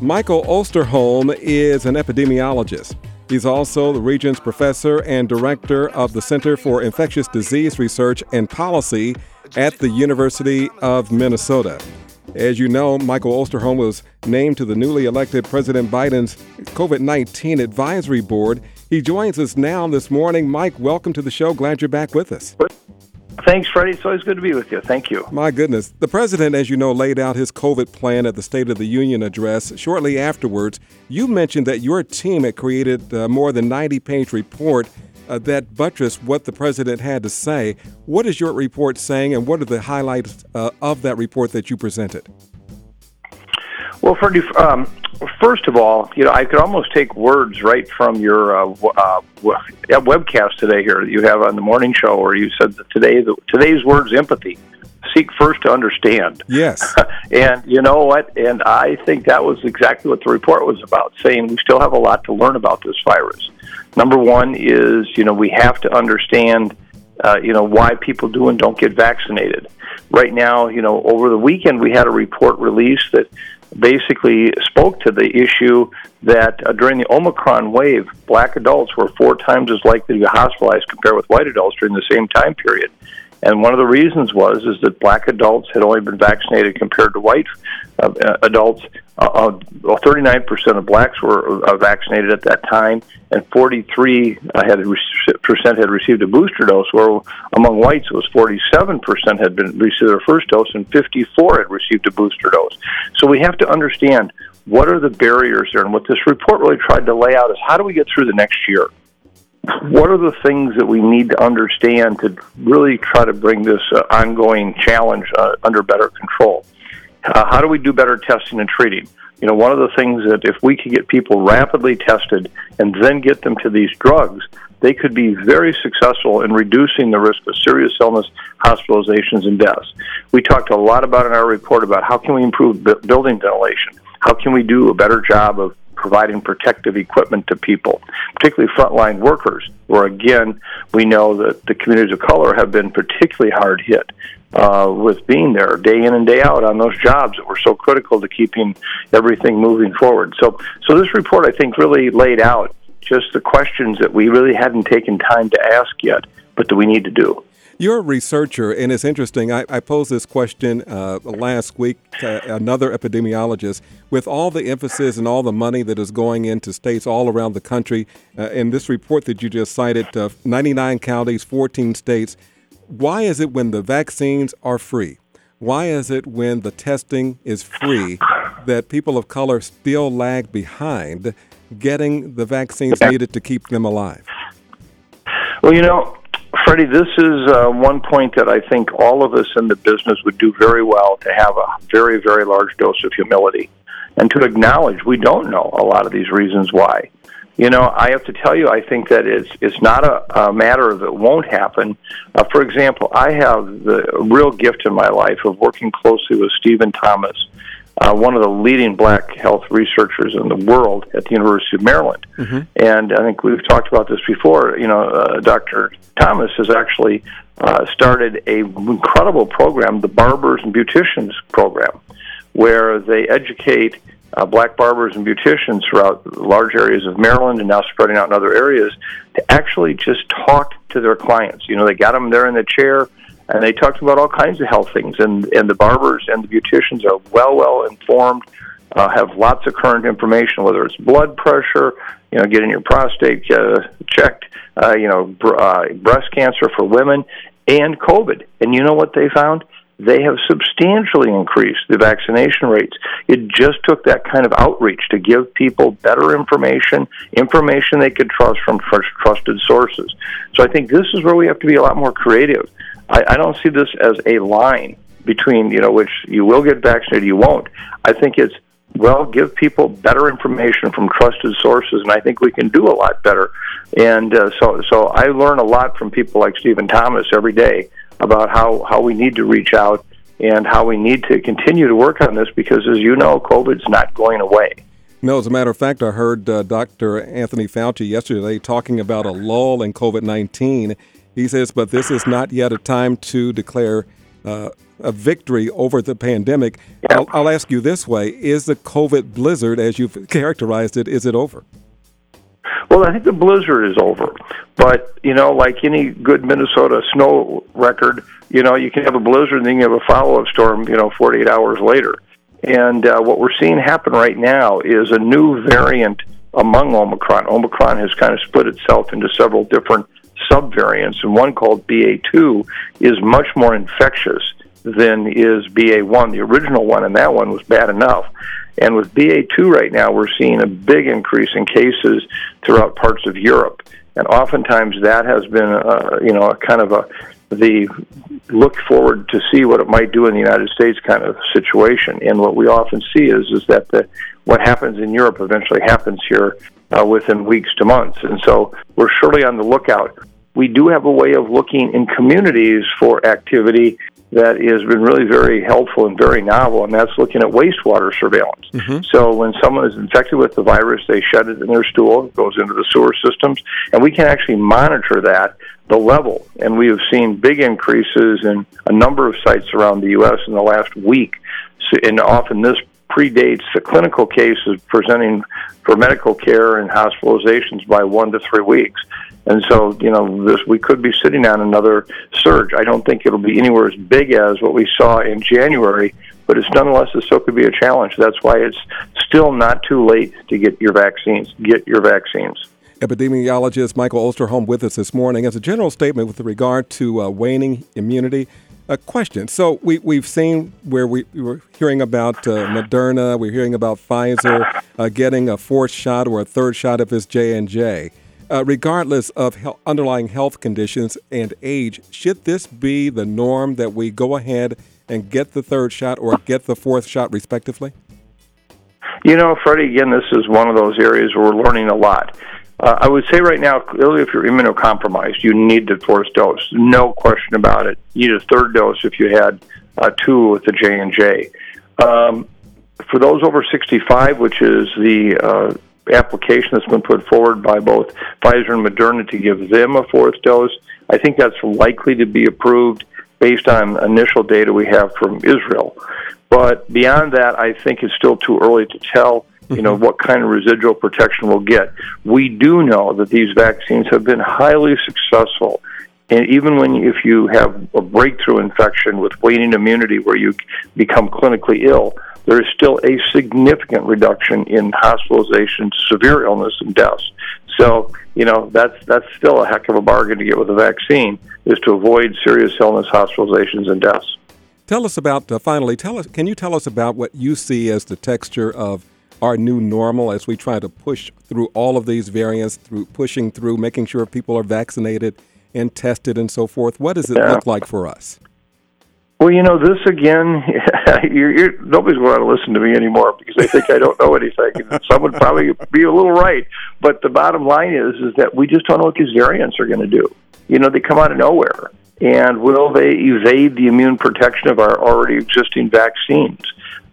Michael Osterholm is an epidemiologist. He's also the Regents Professor and Director of the Center for Infectious Disease Research and Policy at the University of Minnesota. As you know, Michael Osterholm was named to the newly elected President Biden's COVID 19 Advisory Board. He joins us now this morning. Mike, welcome to the show. Glad you're back with us. Thanks, Freddie. It's always good to be with you. Thank you. My goodness. The president, as you know, laid out his COVID plan at the State of the Union address. Shortly afterwards, you mentioned that your team had created a more than 90 page report uh, that buttressed what the president had to say. What is your report saying, and what are the highlights uh, of that report that you presented? Well, Freddie, um, first of all, you know, I could almost take words right from your uh, uh, webcast today here that you have on the morning show, where you said that today the, today's words empathy. Seek first to understand. Yes. and you know what? And I think that was exactly what the report was about, saying we still have a lot to learn about this virus. Number one is, you know, we have to understand, uh, you know, why people do and don't get vaccinated. Right now, you know, over the weekend we had a report released that basically spoke to the issue that uh, during the Omicron wave, black adults were four times as likely to be hospitalized compared with white adults during the same time period. And one of the reasons was is that black adults had only been vaccinated compared to white uh, adults. Uh, 39% of blacks were uh, vaccinated at that time, and 43 uh, had percent had received a booster dose. Where among whites, it was 47% had been received their first dose, and 54 had received a booster dose. So we have to understand what are the barriers there, and what this report really tried to lay out is how do we get through the next year what are the things that we need to understand to really try to bring this uh, ongoing challenge uh, under better control? Uh, how do we do better testing and treating? You know, one of the things that if we could get people rapidly tested and then get them to these drugs, they could be very successful in reducing the risk of serious illness, hospitalizations, and deaths. We talked a lot about in our report about how can we improve building ventilation? How can we do a better job of providing protective equipment to people, particularly frontline workers, where again, we know that the communities of color have been particularly hard hit. Uh, with being there day in and day out on those jobs that were so critical to keeping everything moving forward. So, so this report, I think, really laid out just the questions that we really hadn't taken time to ask yet, but that we need to do. You're a researcher, and it's interesting. I, I posed this question uh, last week to another epidemiologist. With all the emphasis and all the money that is going into states all around the country, uh, in this report that you just cited, uh, 99 counties, 14 states, why is it when the vaccines are free? Why is it when the testing is free that people of color still lag behind getting the vaccines needed to keep them alive? Well, you know, Freddie, this is uh, one point that I think all of us in the business would do very well to have a very, very large dose of humility and to acknowledge we don't know a lot of these reasons why. You know, I have to tell you, I think that it's it's not a, a matter of it won't happen. Uh, for example, I have the real gift in my life of working closely with Stephen Thomas, uh, one of the leading black health researchers in the world at the University of Maryland. Mm-hmm. And I think we've talked about this before. You know, uh, Dr. Thomas has actually uh, started a incredible program, the Barbers and Beauticians program, where they educate uh, black barbers and beauticians throughout large areas of Maryland and now spreading out in other areas to actually just talk to their clients. You know, they got them there in the chair and they talked about all kinds of health things. And and the barbers and the beauticians are well well informed, uh, have lots of current information, whether it's blood pressure, you know, getting your prostate uh, checked, uh, you know, br- uh, breast cancer for women, and COVID. And you know what they found? They have substantially increased the vaccination rates. It just took that kind of outreach to give people better information, information they could trust from trusted sources. So I think this is where we have to be a lot more creative. I, I don't see this as a line between you know which you will get vaccinated, you won't. I think it's well, give people better information from trusted sources, and I think we can do a lot better. And uh, so, so I learn a lot from people like Stephen Thomas every day about how how we need to reach out and how we need to continue to work on this because, as you know, COVID's not going away. No, as a matter of fact, I heard uh, Dr. Anthony Fauci yesterday talking about a lull in COVID 19 he says, but this is not yet a time to declare uh, a victory over the pandemic. Yeah. I'll, I'll ask you this way: Is the COVID blizzard, as you've characterized it, is it over? Well, I think the blizzard is over. But, you know, like any good Minnesota snow record, you know, you can have a blizzard and then you have a follow up storm, you know, 48 hours later. And uh, what we're seeing happen right now is a new variant among Omicron. Omicron has kind of split itself into several different subvariants, and one called BA2 is much more infectious than is BA1. The original one, and that one was bad enough. And with BA2 right now, we're seeing a big increase in cases throughout parts of Europe. And oftentimes that has been, uh, you know, a kind of a the look forward to see what it might do in the United States kind of situation. And what we often see is is that the what happens in Europe eventually happens here uh, within weeks to months. And so we're surely on the lookout. We do have a way of looking in communities for activity that has been really very helpful and very novel, and that's looking at wastewater surveillance. Mm-hmm. So when someone is infected with the virus, they shed it in their stool, it goes into the sewer systems, and we can actually monitor that, the level. And we have seen big increases in a number of sites around the U.S. in the last week, and often this predates the clinical cases presenting for medical care and hospitalizations by one to three weeks. And so, you know, this we could be sitting on another surge. I don't think it'll be anywhere as big as what we saw in January, but it's nonetheless it still could be a challenge. That's why it's still not too late to get your vaccines. Get your vaccines. Epidemiologist Michael Osterholm with us this morning. As a general statement with regard to uh, waning immunity, a question. So we we've seen where we, we were hearing about uh, Moderna, we're hearing about Pfizer uh, getting a fourth shot or a third shot of it's J and J uh, regardless of he- underlying health conditions and age, should this be the norm that we go ahead and get the third shot or get the fourth shot, respectively? You know, Freddie, again, this is one of those areas where we're learning a lot. Uh, I would say right now, clearly, if you're immunocompromised, you need the fourth dose. No question about it. You need a third dose if you had uh, two with the J and J. Um, for those over 65, which is the uh, application that's been put forward by both Pfizer and Moderna to give them a fourth dose. I think that's likely to be approved based on initial data we have from Israel. But beyond that, I think it's still too early to tell. You know what kind of residual protection we'll get. We do know that these vaccines have been highly successful and even when if you have a breakthrough infection with waning immunity where you become clinically ill, there is still a significant reduction in hospitalization, severe illness, and deaths. So, you know, that's that's still a heck of a bargain to get with a vaccine is to avoid serious illness, hospitalizations, and deaths. Tell us about uh, finally. Tell us. Can you tell us about what you see as the texture of our new normal as we try to push through all of these variants, through pushing through, making sure people are vaccinated and tested and so forth? What does it yeah. look like for us? Well, you know, this again, you're, you're, nobody's going to listen to me anymore because they think I don't know anything. Some would probably be a little right, but the bottom line is is that we just don't know what these variants are going to do. You know, they come out of nowhere, and will they evade the immune protection of our already existing vaccines?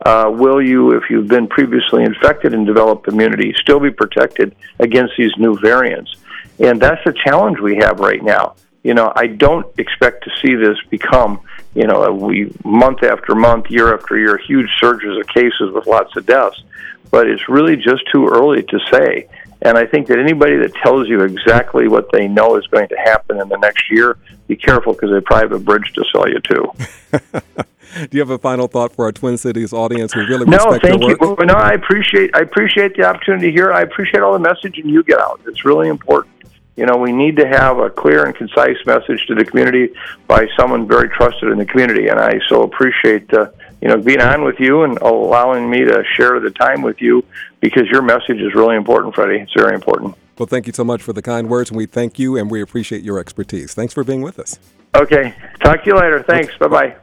Uh, will you, if you've been previously infected and developed immunity, still be protected against these new variants? And that's the challenge we have right now. You know, I don't expect to see this become, you know, we month after month, year after year, huge surges of cases with lots of deaths. But it's really just too early to say. And I think that anybody that tells you exactly what they know is going to happen in the next year, be careful because they probably have a bridge to sell you to. Do you have a final thought for our Twin Cities audience who really no, respect thank your work? You. No, I appreciate I appreciate the opportunity here. I appreciate all the messaging you get out. It's really important. You know, we need to have a clear and concise message to the community by someone very trusted in the community, and I so appreciate uh, you know being on with you and allowing me to share the time with you because your message is really important, Freddie. It's very important. Well, thank you so much for the kind words, and we thank you and we appreciate your expertise. Thanks for being with us. Okay. Talk to you later. Thanks. Bye bye.